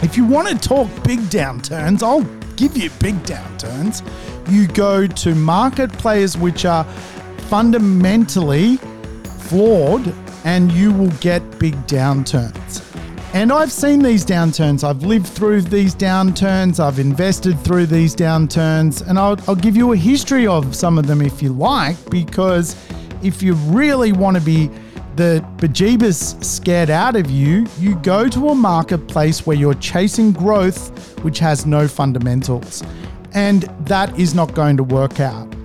If you want to talk big downturns, I'll give you big downturns. You go to market players which are fundamentally flawed and you will get big downturns. And I've seen these downturns. I've lived through these downturns. I've invested through these downturns. And I'll, I'll give you a history of some of them if you like, because if you really want to be the bejeebus scared out of you, you go to a marketplace where you're chasing growth which has no fundamentals. And that is not going to work out.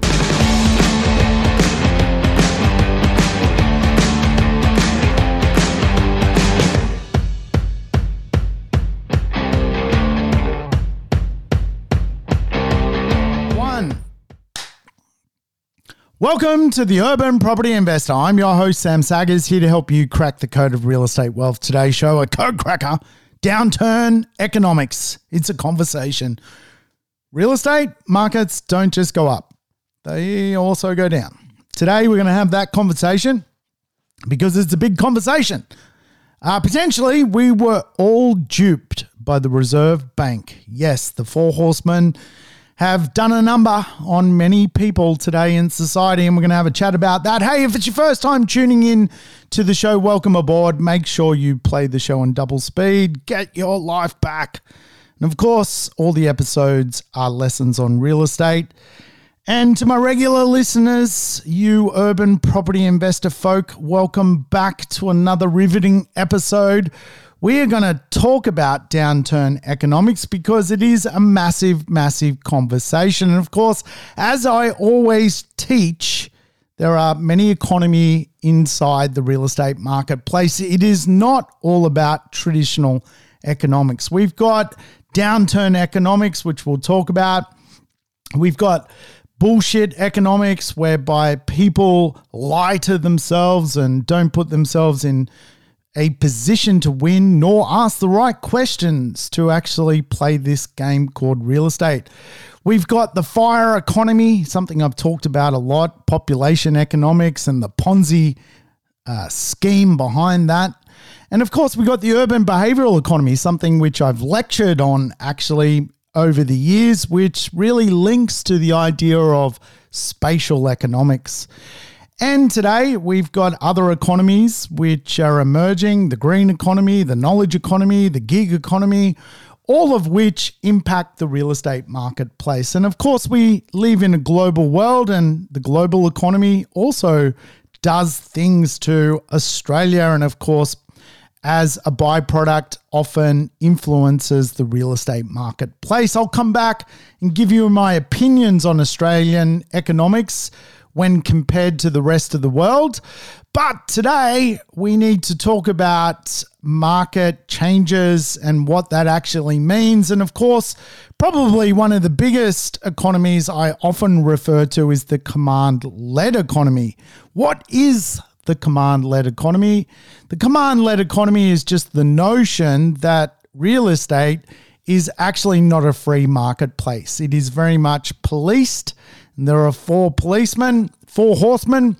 Welcome to the Urban Property Investor. I'm your host, Sam Saggers, here to help you crack the code of real estate wealth. Today's show, a code cracker, downturn economics. It's a conversation. Real estate markets don't just go up, they also go down. Today, we're going to have that conversation because it's a big conversation. Uh, potentially, we were all duped by the Reserve Bank. Yes, the four horsemen have done a number on many people today in society, and we're going to have a chat about that. Hey, if it's your first time tuning in to the show, welcome aboard. Make sure you play the show on double speed, get your life back. And of course, all the episodes are lessons on real estate. And to my regular listeners, you urban property investor folk, welcome back to another riveting episode we are going to talk about downturn economics because it is a massive, massive conversation. And of course, as I always teach, there are many economy inside the real estate marketplace. It is not all about traditional economics. We've got downturn economics, which we'll talk about. We've got bullshit economics whereby people lie to themselves and don't put themselves in a position to win nor ask the right questions to actually play this game called real estate. We've got the fire economy, something I've talked about a lot, population economics and the Ponzi uh, scheme behind that. And of course, we've got the urban behavioral economy, something which I've lectured on actually over the years, which really links to the idea of spatial economics. And today we've got other economies which are emerging the green economy, the knowledge economy, the gig economy, all of which impact the real estate marketplace. And of course, we live in a global world, and the global economy also does things to Australia. And of course, as a byproduct, often influences the real estate marketplace. I'll come back and give you my opinions on Australian economics when compared to the rest of the world. But today we need to talk about market changes and what that actually means. And of course, probably one of the biggest economies I often refer to is the command led economy. What is the command led economy? The command led economy is just the notion that real estate is actually not a free marketplace. It is very much policed and there are four policemen, four horsemen,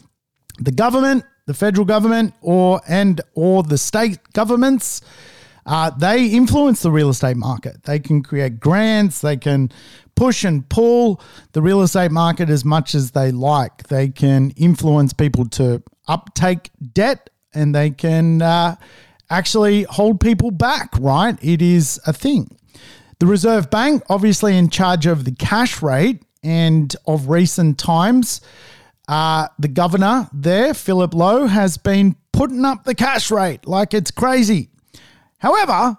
the government, the federal government, or and or the state governments. Uh, they influence the real estate market. They can create grants. They can push and pull the real estate market as much as they like. They can influence people to uptake debt, and they can uh, actually hold people back. Right? It is a thing. The Reserve Bank, obviously in charge of the cash rate, and of recent times, uh, the governor there, Philip Lowe, has been putting up the cash rate like it's crazy. However,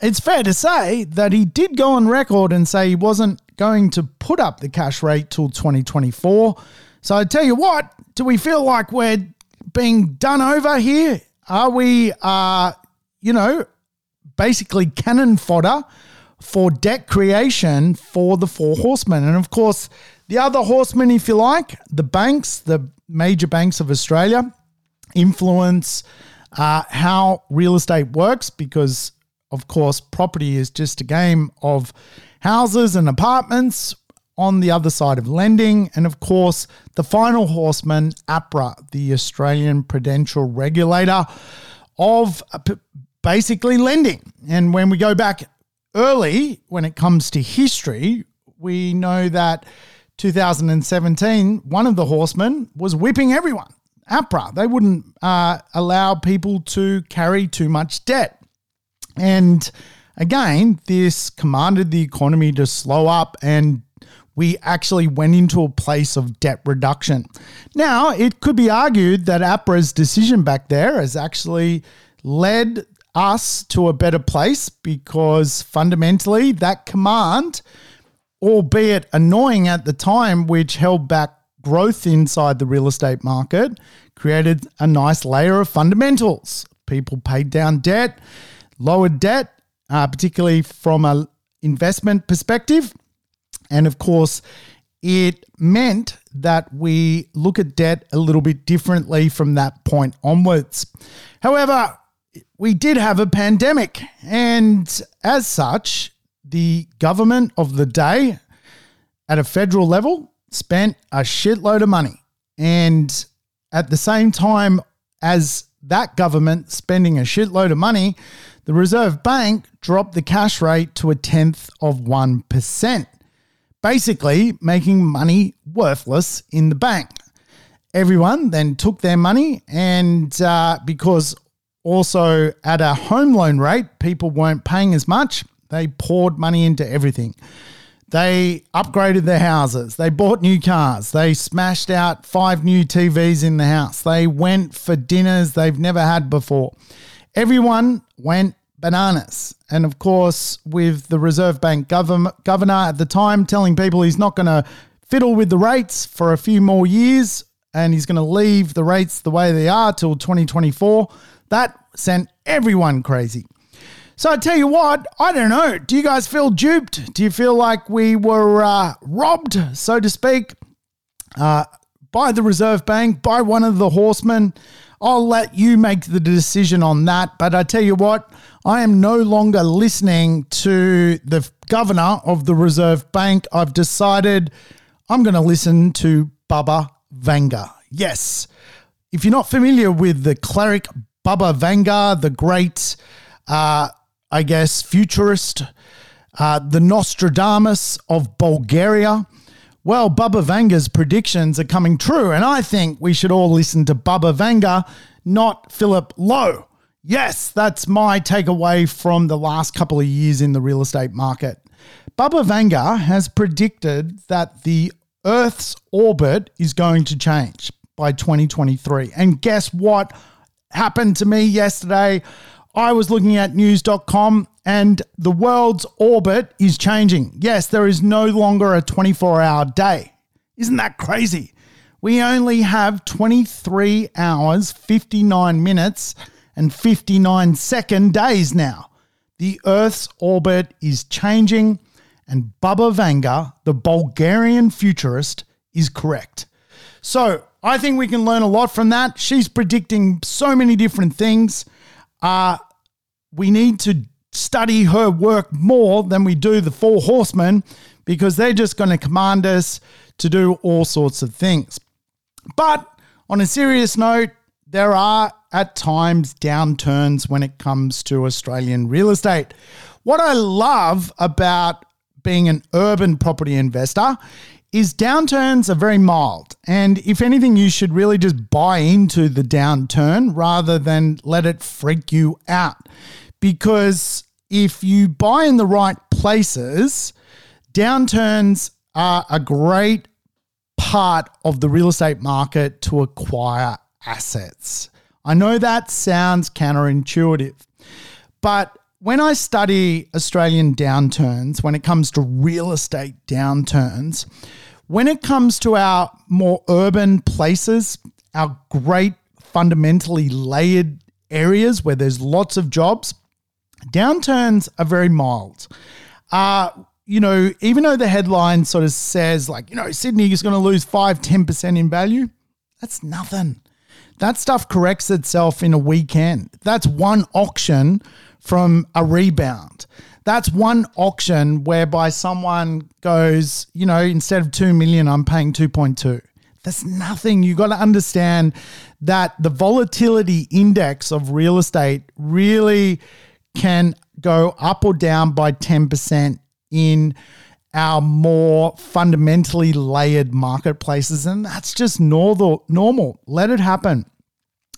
it's fair to say that he did go on record and say he wasn't going to put up the cash rate till 2024. So I tell you what, do we feel like we're being done over here? Are we, uh, you know, basically cannon fodder for debt creation for the four horsemen. And of course, the other horsemen, if you like, the banks, the major banks of Australia, influence uh, how real estate works because, of course, property is just a game of houses and apartments on the other side of lending. And of course, the final horseman, APRA, the Australian Prudential Regulator of uh, basically lending. And when we go back early when it comes to history, we know that 2017, one of the horsemen was whipping everyone. APRA, they wouldn't uh, allow people to carry too much debt. And again, this commanded the economy to slow up and we actually went into a place of debt reduction. Now, it could be argued that APRA's decision back there has actually led us to a better place because fundamentally that command, albeit annoying at the time, which held back growth inside the real estate market, created a nice layer of fundamentals. People paid down debt, lowered debt, uh, particularly from an investment perspective. And of course, it meant that we look at debt a little bit differently from that point onwards. However, we did have a pandemic, and as such, the government of the day at a federal level spent a shitload of money. And at the same time as that government spending a shitload of money, the Reserve Bank dropped the cash rate to a tenth of 1%, basically making money worthless in the bank. Everyone then took their money, and uh, because also at a home loan rate, people weren't paying as much, they poured money into everything. They upgraded their houses. They bought new cars. They smashed out five new TVs in the house. They went for dinners they've never had before. Everyone went bananas. And of course, with the Reserve Bank governor at the time telling people he's not going to fiddle with the rates for a few more years and he's going to leave the rates the way they are till 2024, that sent everyone crazy. So I tell you what, I don't know. Do you guys feel duped? Do you feel like we were uh, robbed, so to speak, uh, by the Reserve Bank, by one of the horsemen? I'll let you make the decision on that. But I tell you what, I am no longer listening to the governor of the Reserve Bank. I've decided I'm going to listen to Baba Vanga. Yes. If you're not familiar with the cleric Baba Vanga, the great uh, I guess, futurist, uh, the Nostradamus of Bulgaria. Well, Baba Vanga's predictions are coming true, and I think we should all listen to Baba Vanga, not Philip Lowe. Yes, that's my takeaway from the last couple of years in the real estate market. Baba Vanga has predicted that the Earth's orbit is going to change by 2023. And guess what happened to me yesterday? I was looking at news.com and the world's orbit is changing. Yes, there is no longer a 24 hour day. Isn't that crazy? We only have 23 hours, 59 minutes, and 59 second days now. The Earth's orbit is changing, and Baba Vanga, the Bulgarian futurist, is correct. So I think we can learn a lot from that. She's predicting so many different things. Uh, we need to study her work more than we do the four horsemen because they're just going to command us to do all sorts of things. But on a serious note, there are at times downturns when it comes to Australian real estate. What I love about being an urban property investor is downturns are very mild. And if anything, you should really just buy into the downturn rather than let it freak you out. Because if you buy in the right places, downturns are a great part of the real estate market to acquire assets. I know that sounds counterintuitive, but when I study Australian downturns, when it comes to real estate downturns, when it comes to our more urban places, our great fundamentally layered areas where there's lots of jobs, downturns are very mild. Uh, you know, even though the headline sort of says, like, you know, Sydney is going to lose 5 10% in value, that's nothing. That stuff corrects itself in a weekend. That's one auction from a rebound that's one auction whereby someone goes, you know, instead of 2 million, I'm paying 2.2. That's nothing. you've got to understand that the volatility index of real estate really can go up or down by 10% in our more fundamentally layered marketplaces. And that's just normal. normal. Let it happen.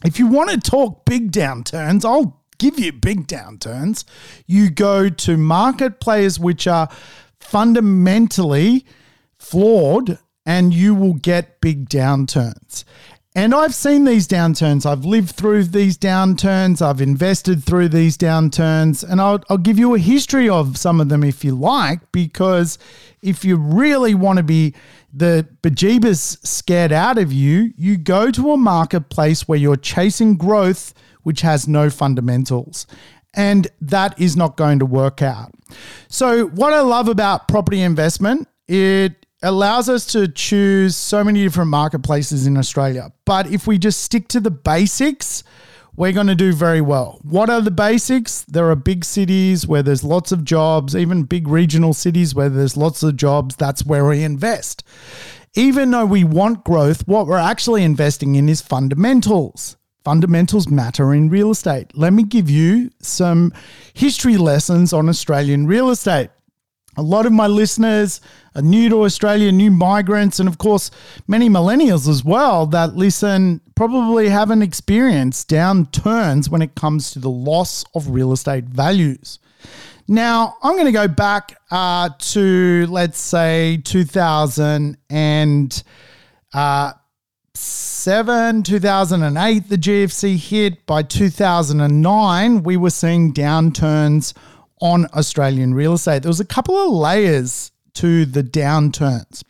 If you want to talk big downturns, I'll give you big downturns. You go to market players which are fundamentally flawed and you will get big downturns. And I've seen these downturns. I've lived through these downturns. I've invested through these downturns. And I'll, I'll give you a history of some of them if you like, because if you really want to be the bejeebus scared out of you, you go to a marketplace where you're chasing growth, which has no fundamentals. And that is not going to work out. So, what I love about property investment, it allows us to choose so many different marketplaces in Australia. But if we just stick to the basics, we're going to do very well. What are the basics? There are big cities where there's lots of jobs, even big regional cities where there's lots of jobs. That's where we invest. Even though we want growth, what we're actually investing in is fundamentals. Fundamentals matter in real estate. Let me give you some history lessons on Australian real estate. A lot of my listeners are new to Australia, new migrants, and of course, many millennials as well that listen probably haven't experienced downturns when it comes to the loss of real estate values. Now, I'm going to go back uh, to, let's say, 2007, uh, 2008, the GFC hit. By 2009, we were seeing downturns on Australian real estate. There was a couple of layers to the downturns.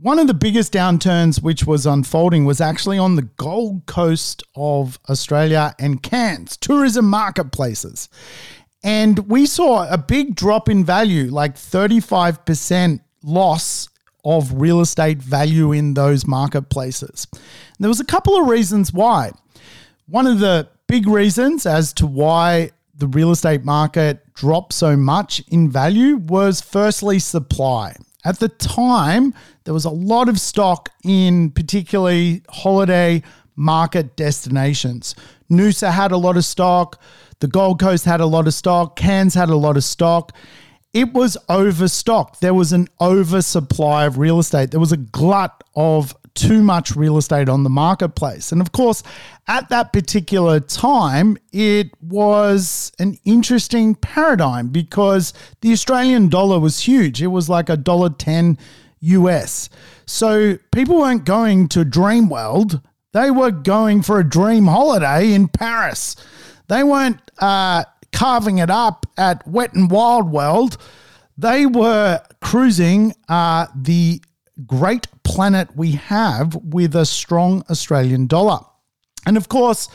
One of the biggest downturns which was unfolding was actually on the Gold Coast of Australia and Cairns, tourism marketplaces. And we saw a big drop in value, like 35% loss of real estate value in those marketplaces. And there was a couple of reasons why. One of the big reasons as to why the real estate market dropped so much in value was firstly supply. At the time, there was a lot of stock in particularly holiday market destinations. Noosa had a lot of stock, the Gold Coast had a lot of stock, Cairns had a lot of stock. It was overstocked. There was an oversupply of real estate. There was a glut of too much real estate on the marketplace. And of course, at that particular time, it was an interesting paradigm because the Australian dollar was huge. It was like a dollar 10 US. So people weren't going to Dreamworld, they were going for a dream holiday in Paris. They weren't uh, carving it up at Wet and Wild World. They were cruising uh, the great planet we have with a strong Australian dollar. And of course,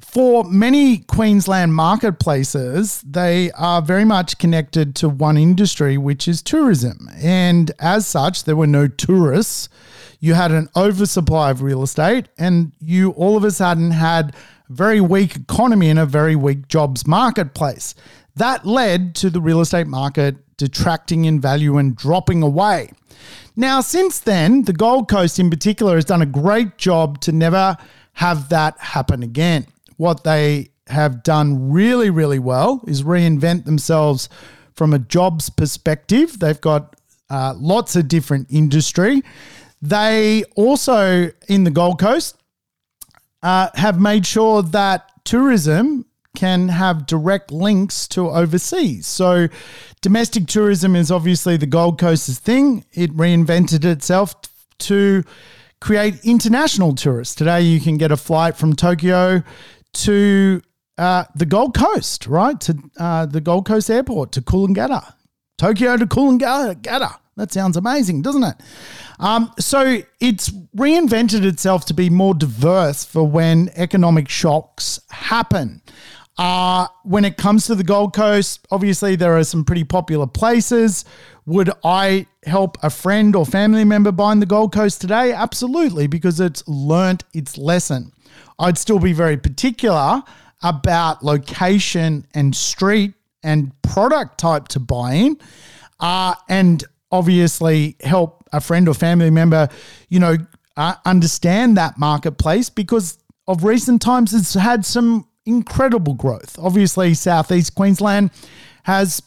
for many Queensland marketplaces, they are very much connected to one industry, which is tourism. And as such, there were no tourists. You had an oversupply of real estate, and you all of a sudden had very weak economy and a very weak jobs marketplace. That led to the real estate market detracting in value and dropping away. Now, since then, the Gold Coast in particular has done a great job to never have that happen again. What they have done really, really well is reinvent themselves from a jobs perspective. They've got uh, lots of different industry. They also, in the Gold Coast, uh, have made sure that tourism can have direct links to overseas. So, domestic tourism is obviously the Gold Coast's thing. It reinvented itself to create international tourists. Today, you can get a flight from Tokyo to uh, the Gold Coast, right? To uh, the Gold Coast Airport, to Coolangatta. Tokyo to Coolangatta. That sounds amazing, doesn't it? Um, so it's reinvented itself to be more diverse for when economic shocks happen. Uh, when it comes to the Gold Coast, obviously there are some pretty popular places. Would I help a friend or family member buying the Gold Coast today? Absolutely, because it's learnt its lesson. I'd still be very particular about location and street and product type to buy in, uh, and obviously help a friend or family member, you know, uh, understand that marketplace because of recent times it's had some incredible growth. Obviously, Southeast Queensland has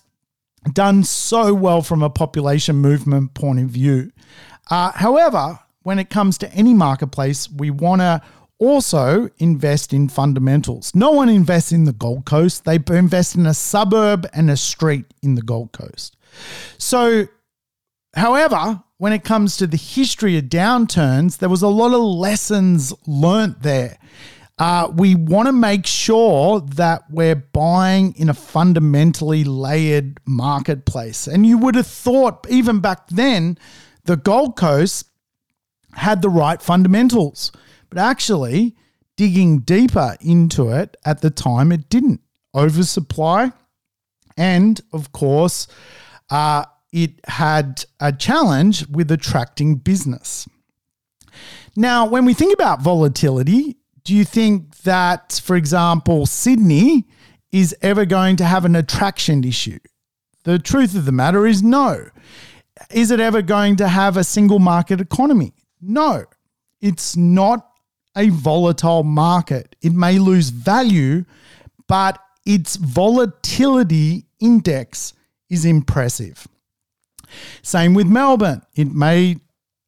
done so well from a population movement point of view. Uh, however, when it comes to any marketplace, we want to also invest in fundamentals. No one invests in the Gold Coast, they invest in a suburb and a street in the Gold Coast. So, however, when it comes to the history of downturns, there was a lot of lessons learnt there. Uh, we want to make sure that we're buying in a fundamentally layered marketplace. And you would have thought, even back then, the Gold Coast had the right fundamentals. But actually, digging deeper into it at the time, it didn't. Oversupply. And of course, uh, it had a challenge with attracting business. Now, when we think about volatility, do you think that, for example, Sydney is ever going to have an attraction issue? The truth of the matter is no. Is it ever going to have a single market economy? No. It's not a volatile market. It may lose value, but its volatility index is impressive. Same with Melbourne. It may,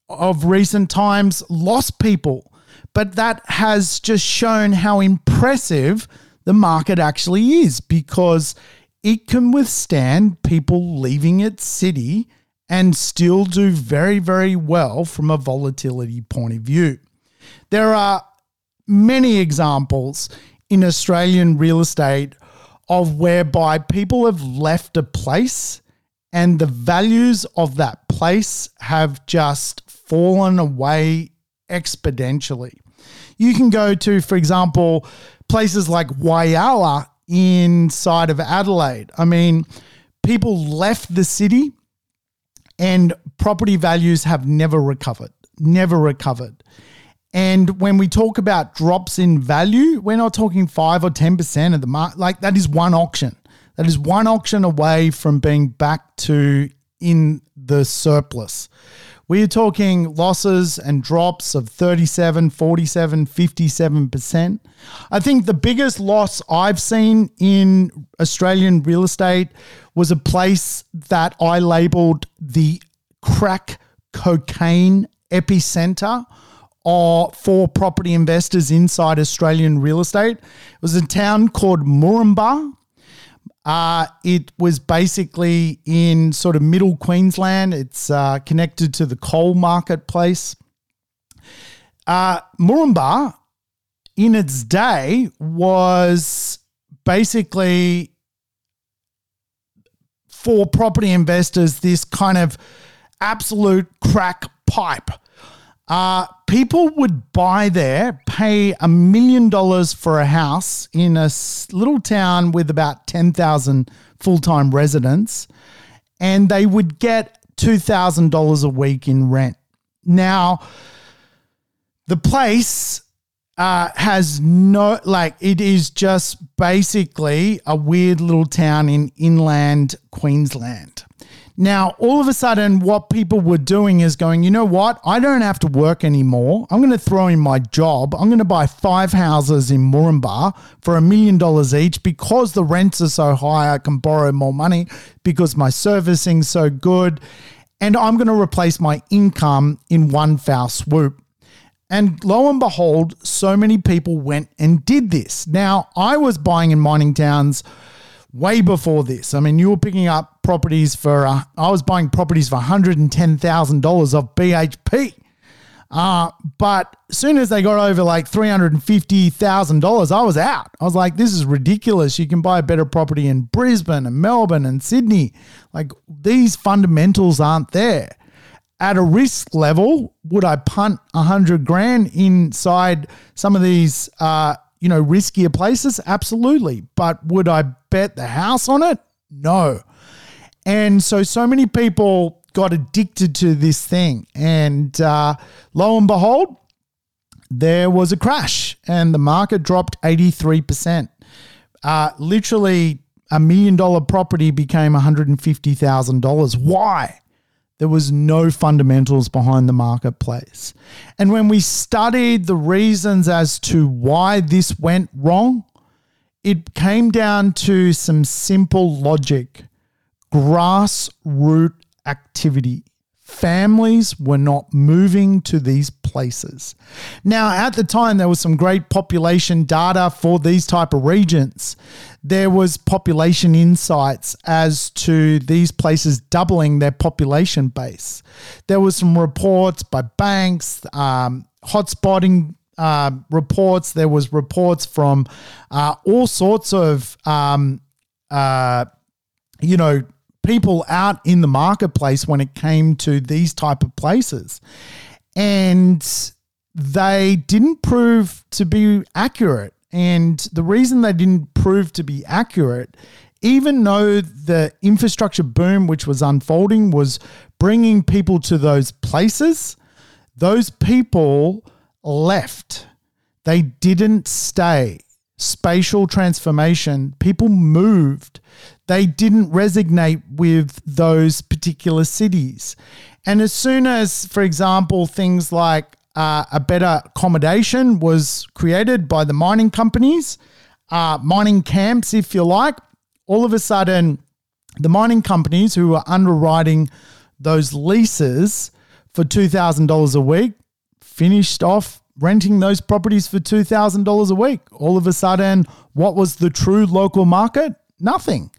of recent times, lost people, but that has just shown how impressive the market actually is because it can withstand people leaving its city and still do very, very well from a volatility point of view. There are many examples in Australian real estate of whereby people have left a place and the values of that place have just fallen away exponentially. You can go to, for example, places like Whyalla inside of Adelaide. I mean, people left the city and property values have never recovered, never recovered. And when we talk about drops in value, we're not talking five or 10% of the market. Like that is one auction. That is one auction away from being back to in the surplus. We are talking losses and drops of 37, 47, 57%. I think the biggest loss I've seen in Australian real estate was a place that I labeled the crack cocaine epicenter or for property investors inside Australian real estate. It was a town called Moranbah. Uh, it was basically in sort of middle Queensland. It's uh, connected to the coal marketplace. Uh, in its day, was basically for property investors this kind of absolute crack pipe uh, people would buy there, pay a million dollars for a house in a little town with about 10,000 full time residents, and they would get $2,000 a week in rent. Now, the place uh, has no, like, it is just basically a weird little town in inland Queensland. Now, all of a sudden, what people were doing is going, you know what? I don't have to work anymore. I'm going to throw in my job. I'm going to buy five houses in Moranbah for a million dollars each because the rents are so high. I can borrow more money because my servicing's so good. And I'm going to replace my income in one foul swoop. And lo and behold, so many people went and did this. Now, I was buying in mining towns way before this. I mean, you were picking up properties for, uh, I was buying properties for $110,000 of BHP. Uh, but as soon as they got over like $350,000, I was out. I was like, this is ridiculous. You can buy a better property in Brisbane and Melbourne and Sydney. Like these fundamentals aren't there. At a risk level, would I punt a hundred grand inside some of these uh, you know, riskier places? Absolutely. But would I bet the house on it? No. And so, so many people got addicted to this thing. And uh, lo and behold, there was a crash and the market dropped 83%. Uh, literally, a million dollar property became $150,000. Why? There was no fundamentals behind the marketplace. And when we studied the reasons as to why this went wrong, it came down to some simple logic grassroots activity. Families were not moving to these places. Now, at the time, there was some great population data for these type of regions. There was population insights as to these places doubling their population base. There was some reports by banks, um, hotspotting uh, reports. There was reports from uh, all sorts of, um, uh, you know, people out in the marketplace when it came to these type of places and they didn't prove to be accurate and the reason they didn't prove to be accurate even though the infrastructure boom which was unfolding was bringing people to those places those people left. They didn't stay. Spatial transformation people moved. They didn't resonate with those particular cities. And as soon as, for example, things like uh, a better accommodation was created by the mining companies, uh, mining camps, if you like, all of a sudden, the mining companies who were underwriting those leases for $2,000 a week finished off renting those properties for $2,000 a week. All of a sudden, what was the true local market? Nothing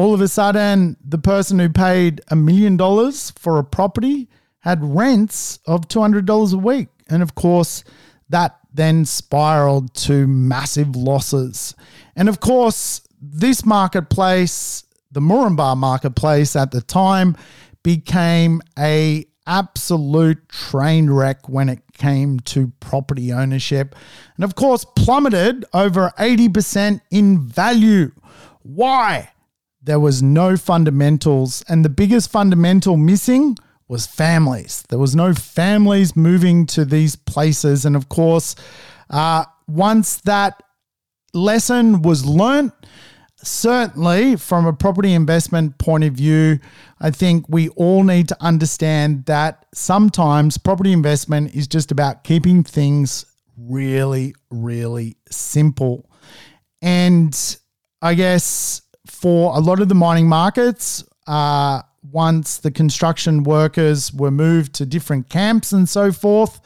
all of a sudden, the person who paid a million dollars for a property had rents of $200 a week. And of course, that then spiraled to massive losses. And of course, this marketplace, the Moranbah marketplace at the time, became a absolute train wreck when it came to property ownership and of course plummeted over 80% in value why there was no fundamentals. And the biggest fundamental missing was families. There was no families moving to these places. And of course, uh, once that lesson was learnt, certainly from a property investment point of view, I think we all need to understand that sometimes property investment is just about keeping things really, really simple. And I guess for a lot of the mining markets, uh, once the construction workers were moved to different camps and so forth,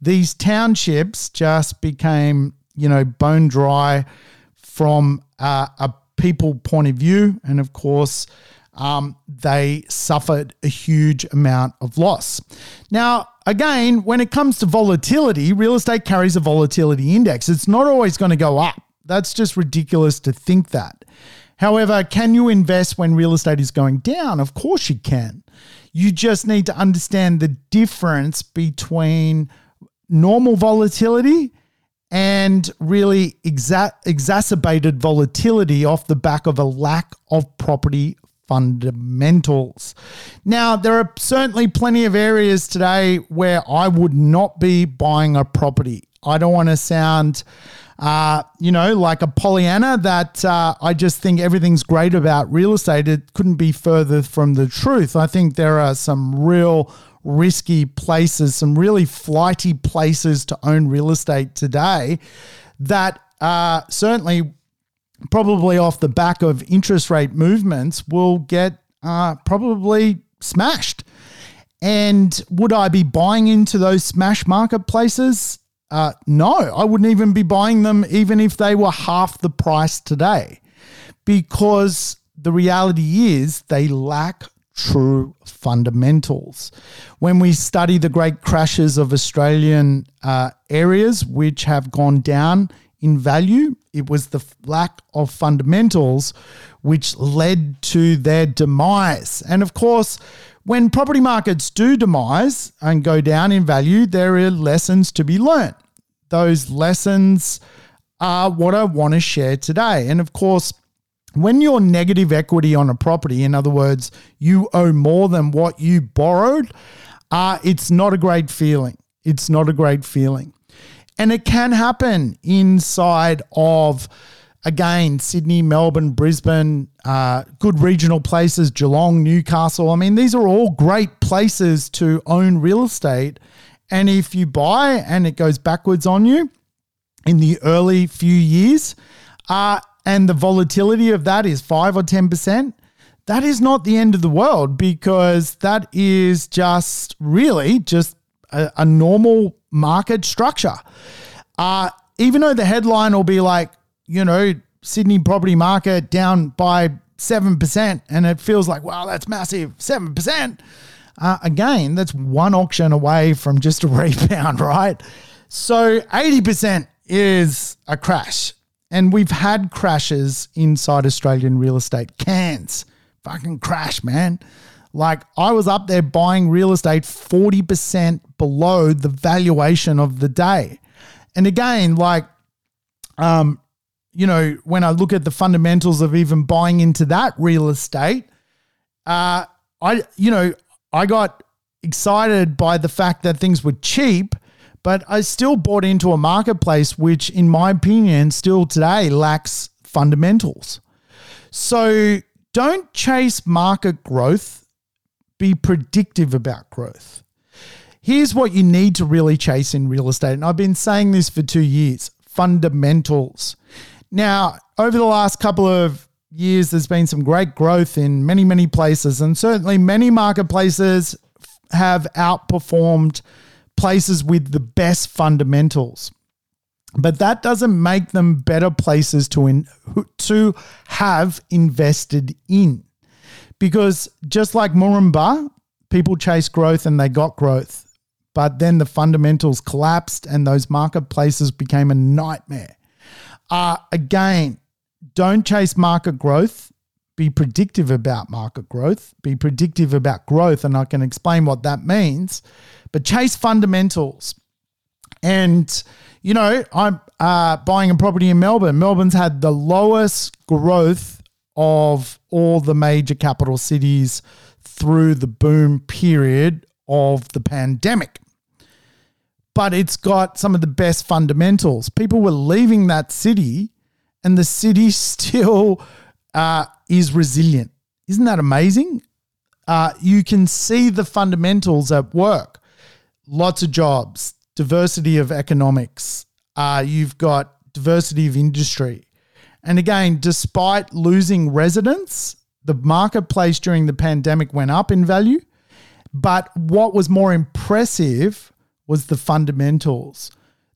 these townships just became, you know, bone dry from uh, a people point of view. And of course, um, they suffered a huge amount of loss. Now, again, when it comes to volatility, real estate carries a volatility index. It's not always going to go up. That's just ridiculous to think that. However, can you invest when real estate is going down? Of course you can. You just need to understand the difference between normal volatility and really exa- exacerbated volatility off the back of a lack of property fundamentals. Now, there are certainly plenty of areas today where I would not be buying a property. I don't want to sound uh, you know, like a Pollyanna that uh, I just think everything's great about real estate. It couldn't be further from the truth. I think there are some real risky places, some really flighty places to own real estate today that uh, certainly, probably off the back of interest rate movements, will get uh, probably smashed. And would I be buying into those smash marketplaces? Uh, no, I wouldn't even be buying them even if they were half the price today because the reality is they lack true fundamentals. When we study the great crashes of Australian uh, areas which have gone down in value, it was the lack of fundamentals which led to their demise. And of course, when property markets do demise and go down in value, there are lessons to be learnt. Those lessons are what I want to share today. And of course, when you're negative equity on a property, in other words, you owe more than what you borrowed, uh, it's not a great feeling. It's not a great feeling. And it can happen inside of again, Sydney, Melbourne, Brisbane, uh, good regional places, Geelong, Newcastle. I mean, these are all great places to own real estate. And if you buy and it goes backwards on you in the early few years, uh, and the volatility of that is 5 or 10%, that is not the end of the world because that is just really just a, a normal market structure. Uh, even though the headline will be like, you know, Sydney property market down by 7%, and it feels like, wow, that's massive, 7%. Uh, again, that's one auction away from just a rebound, right? So 80% is a crash. And we've had crashes inside Australian real estate. Cairns, fucking crash, man. Like I was up there buying real estate 40% below the valuation of the day. And again, like, um, you know, when I look at the fundamentals of even buying into that real estate, uh, I, you know, I got excited by the fact that things were cheap, but I still bought into a marketplace which, in my opinion, still today lacks fundamentals. So don't chase market growth, be predictive about growth. Here's what you need to really chase in real estate. And I've been saying this for two years fundamentals. Now, over the last couple of years, there's been some great growth in many, many places. And certainly many marketplaces have outperformed places with the best fundamentals. But that doesn't make them better places to in, to have invested in. Because just like Moranbah, people chase growth and they got growth. But then the fundamentals collapsed and those marketplaces became a nightmare. Uh, again, don't chase market growth. Be predictive about market growth. Be predictive about growth. And I can explain what that means. But chase fundamentals. And, you know, I'm uh, buying a property in Melbourne. Melbourne's had the lowest growth of all the major capital cities through the boom period of the pandemic. But it's got some of the best fundamentals. People were leaving that city, and the city still uh, is resilient. Isn't that amazing? Uh, you can see the fundamentals at work. Lots of jobs, diversity of economics. Uh, you've got diversity of industry. And again, despite losing residents, the marketplace during the pandemic went up in value. But what was more impressive was the fundamentals.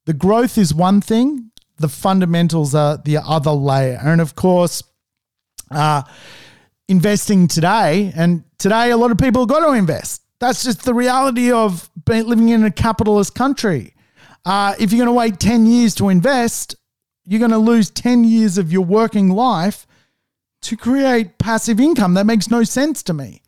The growth is one thing, the fundamentals are the other layer. And of course, uh, investing today, and today a lot of people got to invest. That's just the reality of living in a capitalist country. Uh, if you're going to wait 10 years to invest, you're going to lose 10 years of your working life to create passive income. That makes no sense to me.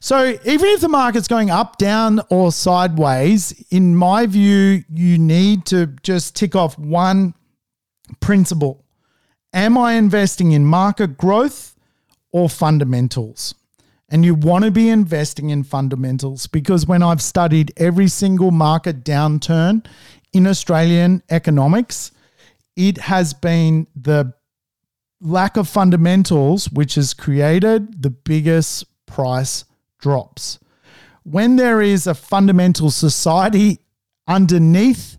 So even if the market's going up, down, or sideways, in my view, you need to just tick off one principle. Am I investing in market growth or fundamentals? And you want to be investing in fundamentals because when I've studied every single market downturn in Australian economics, it has been the lack of fundamentals which has created the biggest price drops. When there is a fundamental society underneath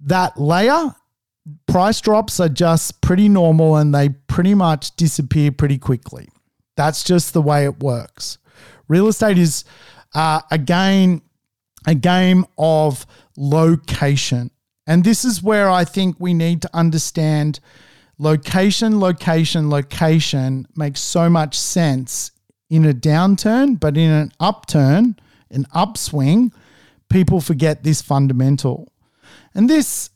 that layer, price drops are just pretty normal and they pretty much disappear pretty quickly. That's just the way it works. Real estate is, uh, again, a game of location. And this is where I think we need to understand location, location, location makes so much sense in a downturn, but in an upturn, an upswing, people forget this fundamental. And this,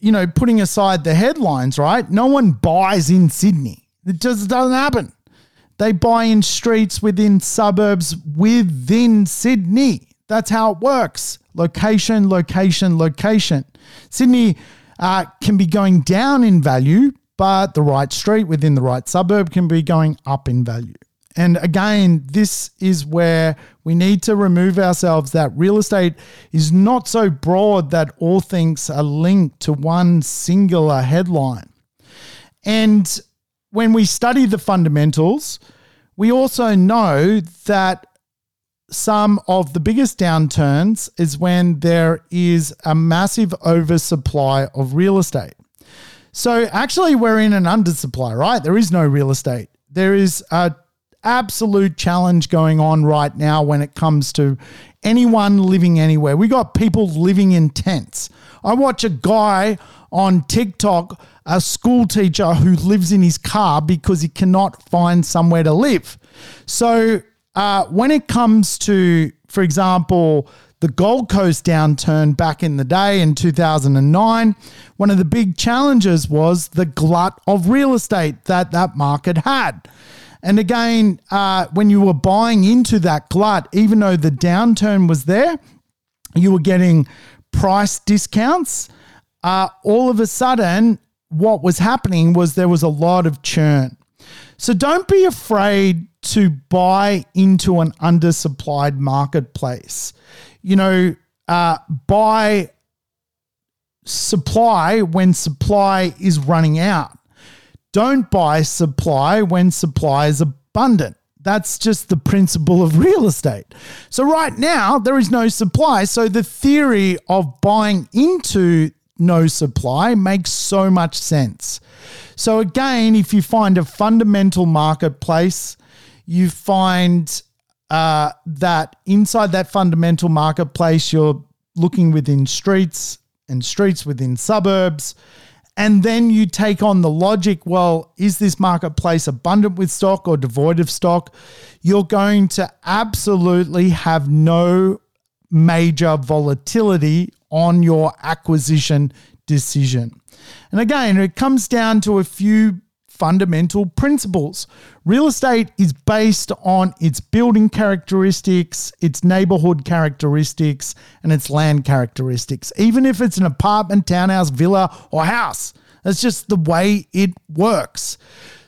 you know, putting aside the headlines, right? No one buys in Sydney. It just doesn't happen. They buy in streets within suburbs within Sydney. That's how it works. Location, location, location. Sydney uh, can be going down in value, but the right street within the right suburb can be going up in value. And again, this is where we need to remove ourselves that real estate is not so broad that all things are linked to one singular headline. And when we study the fundamentals, we also know that some of the biggest downturns is when there is a massive oversupply of real estate. So actually, we're in an undersupply, right? There is no real estate. There is a absolute challenge going on right now when it comes to anyone living anywhere. We got people living in tents. I watch a guy on TikTok, a school teacher who lives in his car because he cannot find somewhere to live. So uh, when it comes to, for example, the Gold Coast downturn back in the day in 2009, one of the big challenges was the glut of real estate that that market had. And again, uh, when you were buying into that glut, even though the downturn was there, you were getting price discounts. Uh, all of a sudden, what was happening was there was a lot of churn. So don't be afraid to buy into an undersupplied marketplace. You know, uh, buy supply when supply is running out. Don't buy supply when supply is abundant. That's just the principle of real estate. So, right now, there is no supply. So, the theory of buying into no supply makes so much sense. So, again, if you find a fundamental marketplace, you find uh, that inside that fundamental marketplace, you're looking within streets and streets within suburbs and then you take on the logic well, is this marketplace abundant with stock or devoid of stock? You're going to absolutely have no major volatility on your acquisition decision. And again, it comes down to a few fundamental principles. Real estate is based on its building characteristics, its neighborhood characteristics, and its land characteristics. Even if it's an apartment, townhouse, villa, or house, that's just the way it works.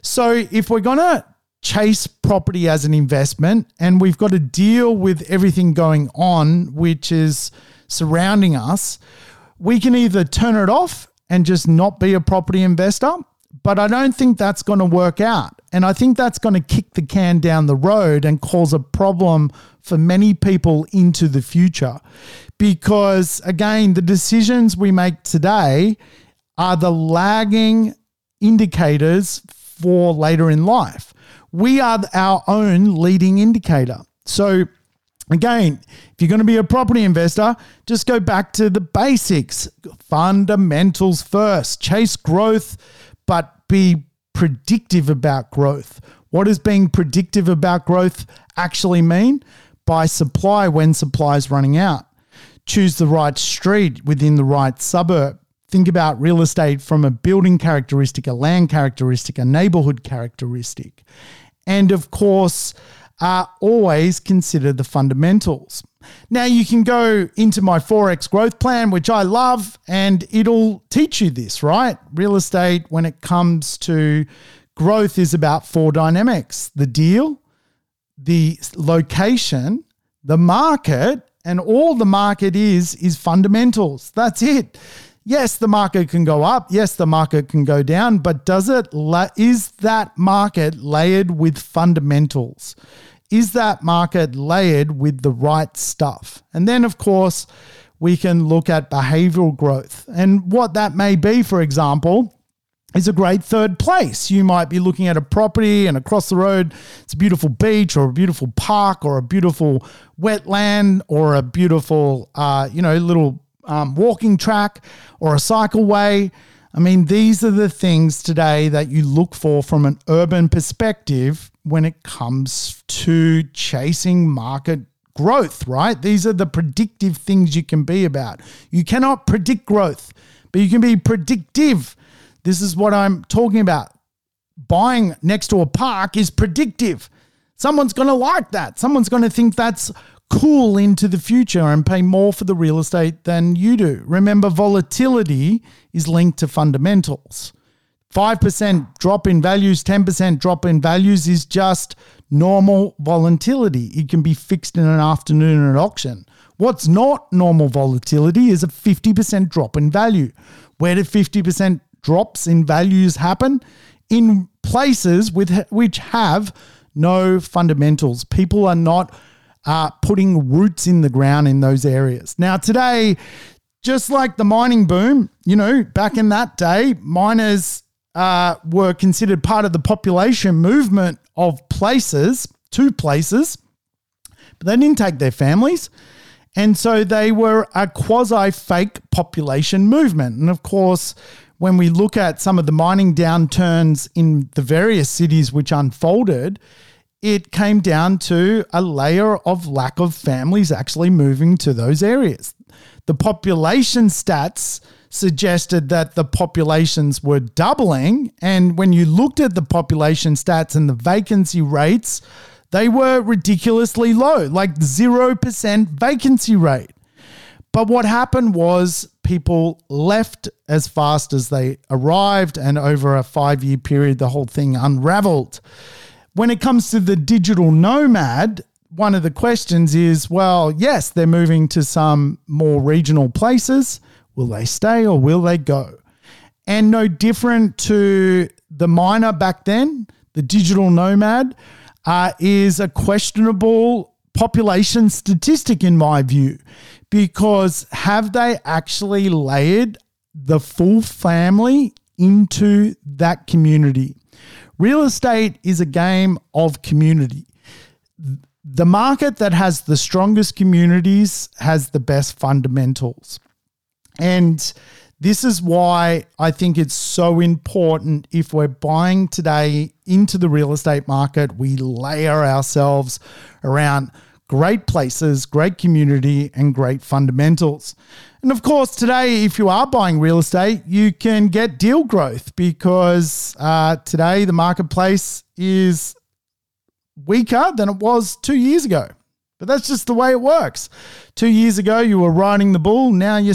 So if we're going to chase property as an investment and we've got to deal with everything going on, which is surrounding us, we can either turn it off and just not be a property investor but I don't think that's going to work out. And I think that's going to kick the can down the road and cause a problem for many people into the future. Because again, the decisions we make today are the lagging indicators for later in life. We are our own leading indicator. So, again, if you're going to be a property investor, just go back to the basics, fundamentals first, chase growth but be predictive about growth. What does being predictive about growth actually mean? Buy supply when supply is running out. Choose the right street within the right suburb. Think about real estate from a building characteristic, a land characteristic, a neighborhood characteristic. And of course, uh, always consider the fundamentals. Now, you can go into my Forex growth plan, which I love, and it'll teach you this, right? Real estate, when it comes to growth, is about four dynamics the deal, the location, the market, and all the market is is fundamentals. That's it. Yes, the market can go up. Yes, the market can go down, but does it is that market layered with fundamentals? Is that market layered with the right stuff? And then, of course, we can look at behavioral growth. And what that may be, for example, is a great third place. You might be looking at a property and across the road, it's a beautiful beach or a beautiful park or a beautiful wetland or a beautiful, uh, you know, little um, walking track or a cycleway. I mean, these are the things today that you look for from an urban perspective when it comes to chasing market growth, right? These are the predictive things you can be about. You cannot predict growth, but you can be predictive. This is what I'm talking about. Buying next to a park is predictive. Someone's going to like that. Someone's going to think that's cool into the future and pay more for the real estate than you do. Remember, volatility is linked to fundamentals. 5% drop in values, 10% drop in values is just normal volatility. It can be fixed in an afternoon at auction. What's not normal volatility is a 50% drop in value. Where do 50% drops in values happen? In places with which have no fundamentals. People are not uh, putting roots in the ground in those areas. Now, today, just like the mining boom, you know, back in that day, miners uh, were considered part of the population movement of places, two places, but they didn't take their families. And so they were a quasi fake population movement. And of course, when we look at some of the mining downturns in the various cities which unfolded, it came down to a layer of lack of families actually moving to those areas. The population stats suggested that the populations were doubling. And when you looked at the population stats and the vacancy rates, they were ridiculously low, like 0% vacancy rate. But what happened was people left as fast as they arrived, and over a five year period, the whole thing unraveled. When it comes to the digital nomad, one of the questions is well, yes, they're moving to some more regional places. Will they stay or will they go? And no different to the miner back then, the digital nomad uh, is a questionable population statistic, in my view, because have they actually layered the full family into that community? Real estate is a game of community. The market that has the strongest communities has the best fundamentals. And this is why I think it's so important if we're buying today into the real estate market, we layer ourselves around great places, great community, and great fundamentals. And of course, today, if you are buying real estate, you can get deal growth because uh, today the marketplace is weaker than it was two years ago. But that's just the way it works. Two years ago, you were riding the bull. Now you're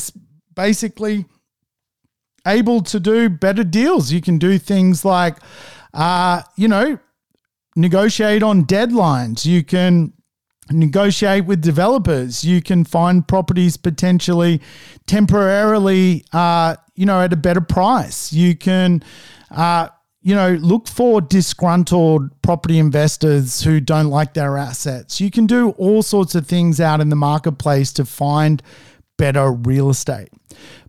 basically able to do better deals. You can do things like, uh, you know, negotiate on deadlines. You can negotiate with developers. You can find properties potentially temporarily, uh, you know, at a better price. You can, uh, you know, look for disgruntled property investors who don't like their assets. You can do all sorts of things out in the marketplace to find better real estate.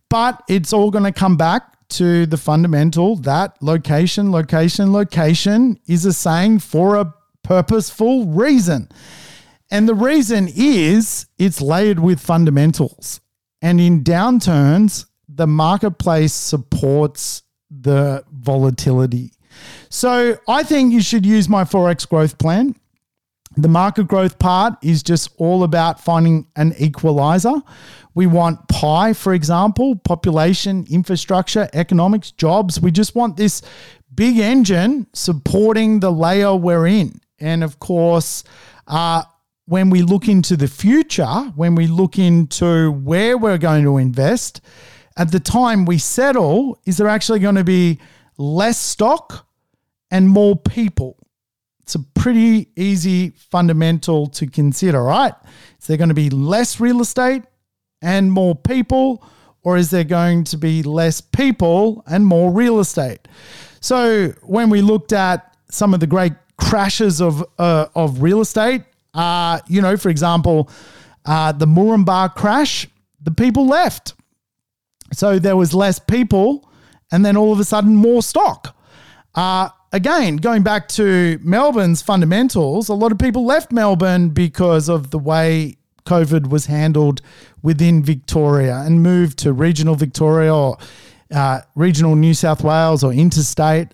But it's all going to come back to the fundamental that location, location, location is a saying for a purposeful reason. And the reason is it's layered with fundamentals. And in downturns, the marketplace supports the volatility. So I think you should use my Forex growth plan. The market growth part is just all about finding an equalizer. We want pie, for example, population, infrastructure, economics, jobs. We just want this big engine supporting the layer we're in. And of course, uh, when we look into the future, when we look into where we're going to invest, at the time we settle, is there actually going to be less stock and more people? It's a pretty easy fundamental to consider, right? Is there going to be less real estate and more people, or is there going to be less people and more real estate? So when we looked at some of the great crashes of uh, of real estate, uh, you know, for example, uh, the Moranbah crash, the people left, so there was less people, and then all of a sudden more stock. Uh, again, going back to Melbourne's fundamentals, a lot of people left Melbourne because of the way COVID was handled within Victoria and moved to regional Victoria or uh, regional New South Wales or interstate.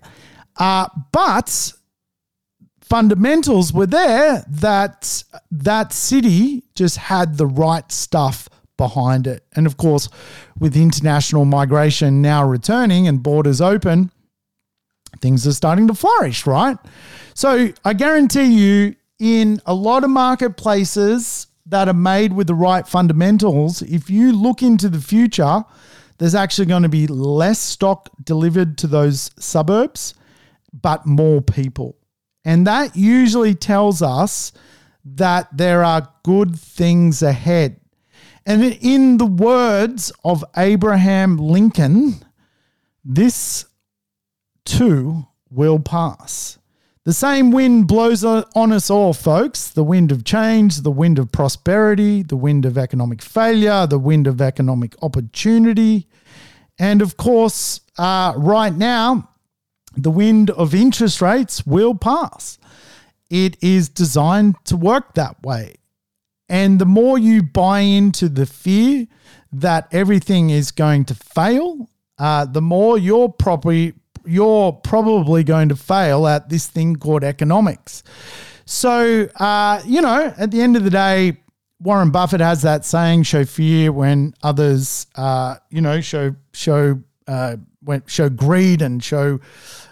Uh, but fundamentals were there that that city just had the right stuff behind it. And of course, with international migration now returning and borders open, things are starting to flourish, right? So I guarantee you, in a lot of marketplaces that are made with the right fundamentals, if you look into the future, there's actually going to be less stock delivered to those suburbs, but more people. And that usually tells us that there are good things ahead. And in the words of Abraham Lincoln, this too will pass. The same wind blows on us all, folks. The wind of change, the wind of prosperity, the wind of economic failure, the wind of economic opportunity. And of course, uh, right now, the wind of interest rates will pass. It is designed to work that way. And the more you buy into the fear that everything is going to fail, uh, the more you're probably you're probably going to fail at this thing called economics. So, uh, you know, at the end of the day, Warren Buffett has that saying: "Show fear when others, uh, you know, show show uh, when, show greed and show,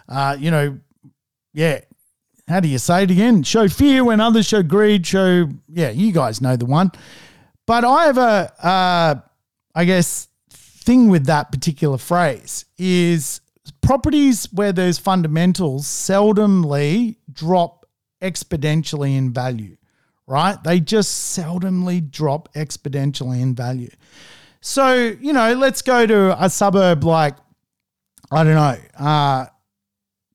uh, you know, yeah. How do you say it again? Show fear when others show greed. Show yeah, you guys know the one. But I have a, uh, I guess, thing with that particular phrase is properties where there's fundamentals seldomly drop exponentially in value, right? They just seldomly drop exponentially in value. So, you know, let's go to a suburb like, I don't know, uh,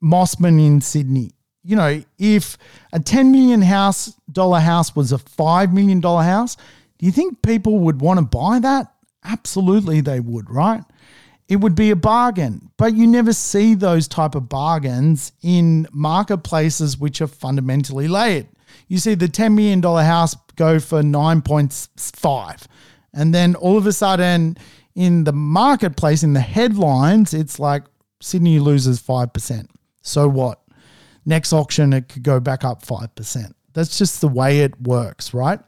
Mosman in Sydney. You know, if a $10 million house dollar house was a $5 million house, do you think people would want to buy that? Absolutely they would, right? It would be a bargain. But you never see those type of bargains in marketplaces which are fundamentally laid. You see the $10 million house go for 9.5. And then all of a sudden in the marketplace, in the headlines, it's like Sydney loses 5%. So what? Next auction, it could go back up 5%. That's just the way it works, right?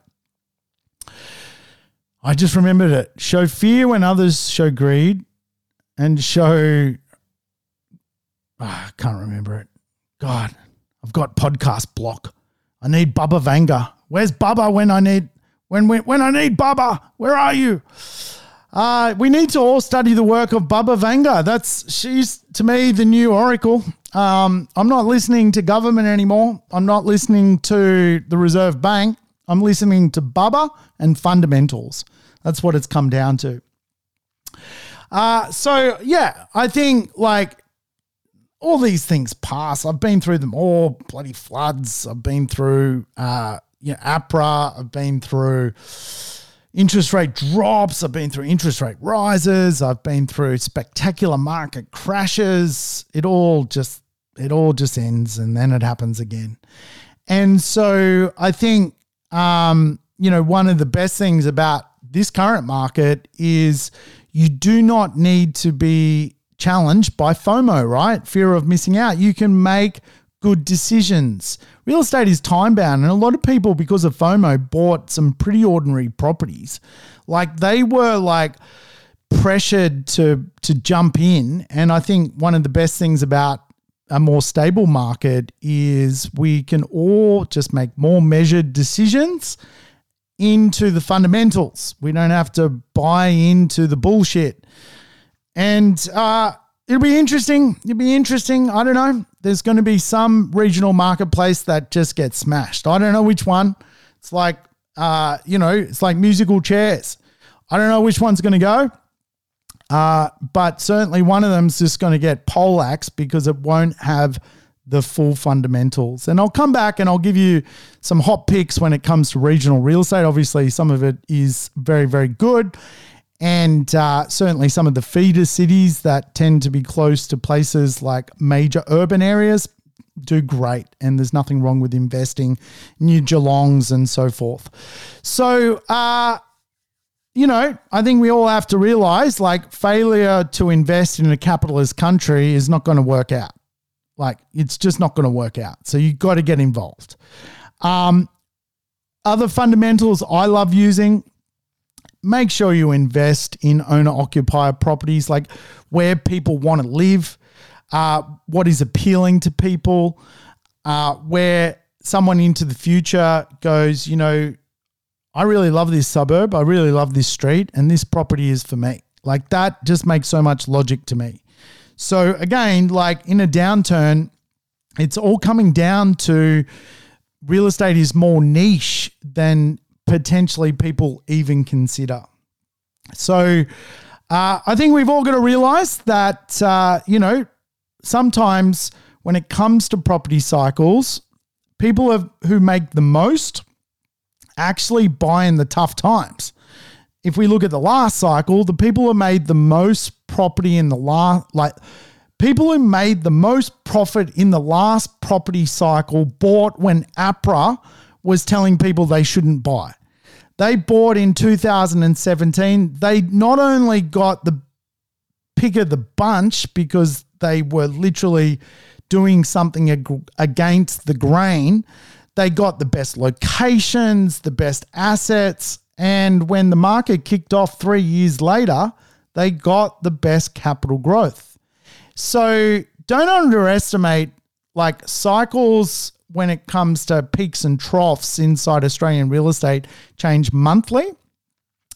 I just remembered it. Show fear when others show greed and show. Oh, I can't remember it. God, I've got podcast block. I need Baba Vanga. Where's Baba when I need when when, when I need Baba? Where are you? Uh, we need to all study the work of Baba Vanga. That's she's to me the new oracle. Um, I'm not listening to government anymore. I'm not listening to the Reserve Bank. I'm listening to Baba and fundamentals. That's what it's come down to. Uh, so yeah, I think like all these things pass. I've been through them all. Bloody floods. I've been through uh, you know, APRA. I've been through interest rate drops. I've been through interest rate rises. I've been through spectacular market crashes. It all just it all just ends and then it happens again. And so I think um, you know one of the best things about this current market is you do not need to be challenged by FOMO, right? Fear of missing out. You can make good decisions. Real estate is time bound, and a lot of people, because of FOMO, bought some pretty ordinary properties. Like they were like pressured to to jump in. And I think one of the best things about a more stable market is we can all just make more measured decisions into the fundamentals. We don't have to buy into the bullshit. And uh, it'll be interesting. It'll be interesting. I don't know. There's going to be some regional marketplace that just gets smashed. I don't know which one. It's like, uh, you know, it's like musical chairs. I don't know which one's going to go. Uh, but certainly one of them's just going to get poleaxed because it won't have the full fundamentals. And I'll come back and I'll give you some hot picks when it comes to regional real estate. Obviously, some of it is very, very good. And uh, certainly some of the feeder cities that tend to be close to places like major urban areas do great. And there's nothing wrong with investing new Geelongs and so forth. So, uh, you know, I think we all have to realize like failure to invest in a capitalist country is not going to work out. Like it's just not going to work out. So you've got to get involved. Um, other fundamentals I love using. Make sure you invest in owner occupier properties, like where people want to live, uh, what is appealing to people, uh, where someone into the future goes, you know, I really love this suburb, I really love this street, and this property is for me. Like that just makes so much logic to me. So again, like in a downturn, it's all coming down to real estate is more niche than potentially people even consider. So uh, I think we've all got to realize that, uh, you know, sometimes when it comes to property cycles, people have, who make the most actually buy in the tough times. If we look at the last cycle, the people who made the most property in the last, like people who made the most profit in the last property cycle bought when APRA was telling people they shouldn't buy. They bought in 2017. They not only got the pick of the bunch because they were literally doing something ag- against the grain, they got the best locations, the best assets. And when the market kicked off three years later, they got the best capital growth. So don't underestimate like cycles when it comes to peaks and troughs inside Australian real estate change monthly.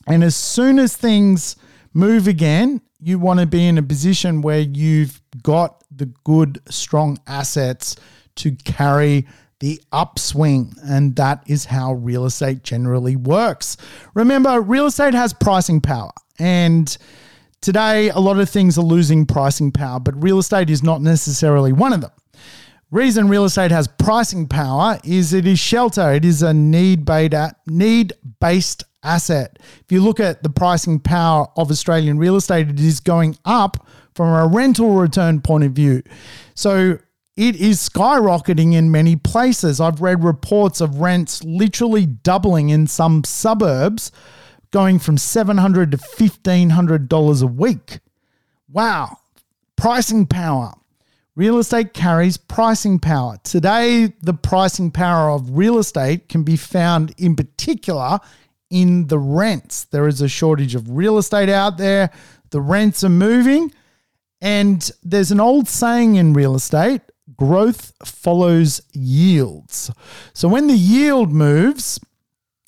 And as soon as things move again, you want to be in a position where you've got the good, strong assets to carry the upswing. And that is how real estate generally works. Remember, real estate has pricing power. And today, a lot of things are losing pricing power, but real estate is not necessarily one of them. Reason real estate has pricing power is it is shelter. It is a need based asset. If you look at the pricing power of Australian real estate, it is going up from a rental return point of view. So it is skyrocketing in many places. I've read reports of rents literally doubling in some suburbs, going from $700 to $1,500 a week. Wow. Pricing power. Real estate carries pricing power. Today, the pricing power of real estate can be found in particular in the rents. There is a shortage of real estate out there. The rents are moving. And there's an old saying in real estate growth follows yields. So when the yield moves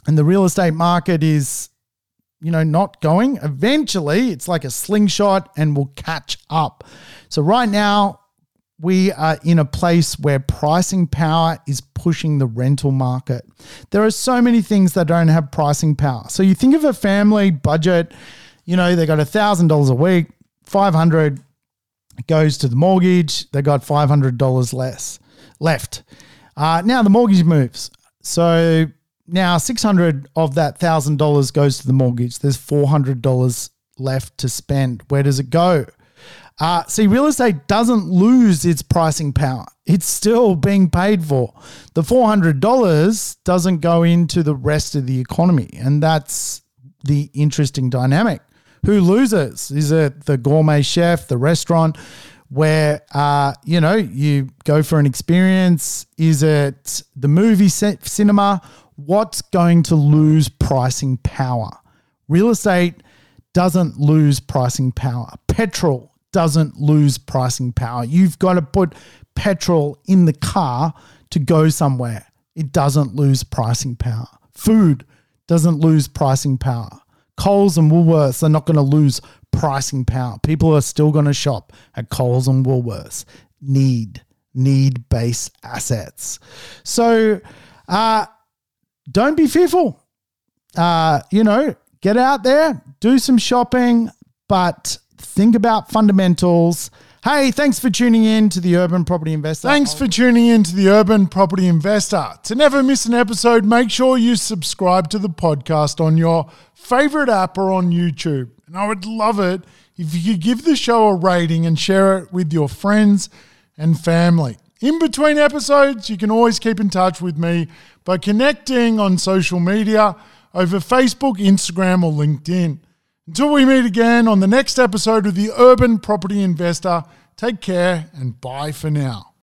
and the real estate market is you know not going eventually it's like a slingshot and will catch up so right now we are in a place where pricing power is pushing the rental market. There are so many things that don't have pricing power. So you think of a family budget, you know, they got $1,000 a week, 500 goes to the mortgage, they got $500 less left. Uh, now the mortgage moves. So now 600 of that $1,000 goes to the mortgage. There's $400 left to spend. Where does it go? Uh, see, real estate doesn't lose its pricing power. It's still being paid for. The $400 doesn't go into the rest of the economy. And that's the interesting dynamic. Who loses? Is it the gourmet chef, the restaurant, where, uh, you know, you go for an experience? Is it the movie cinema? What's going to lose pricing power? Real estate doesn't lose pricing power. Petrol doesn't lose pricing power. You've got to put petrol in the car to go somewhere. It doesn't lose pricing power. Food doesn't lose pricing power. Coles and Woolworths are not going to lose pricing power. People are still going to shop at Coles and Woolworths. Need, need base assets. So uh, don't be fearful. Uh, you know, get out there, do some shopping, but think about fundamentals. Hey, thanks for tuning in to the Urban Property Investor. Thanks for tuning in to the Urban Property Investor. To never miss an episode, make sure you subscribe to the podcast on your favorite app or on YouTube. And I would love it if you could give the show a rating and share it with your friends and family. In between episodes, you can always keep in touch with me by connecting on social media over Facebook, Instagram, or LinkedIn. Until we meet again on the next episode of the Urban Property Investor, take care and bye for now.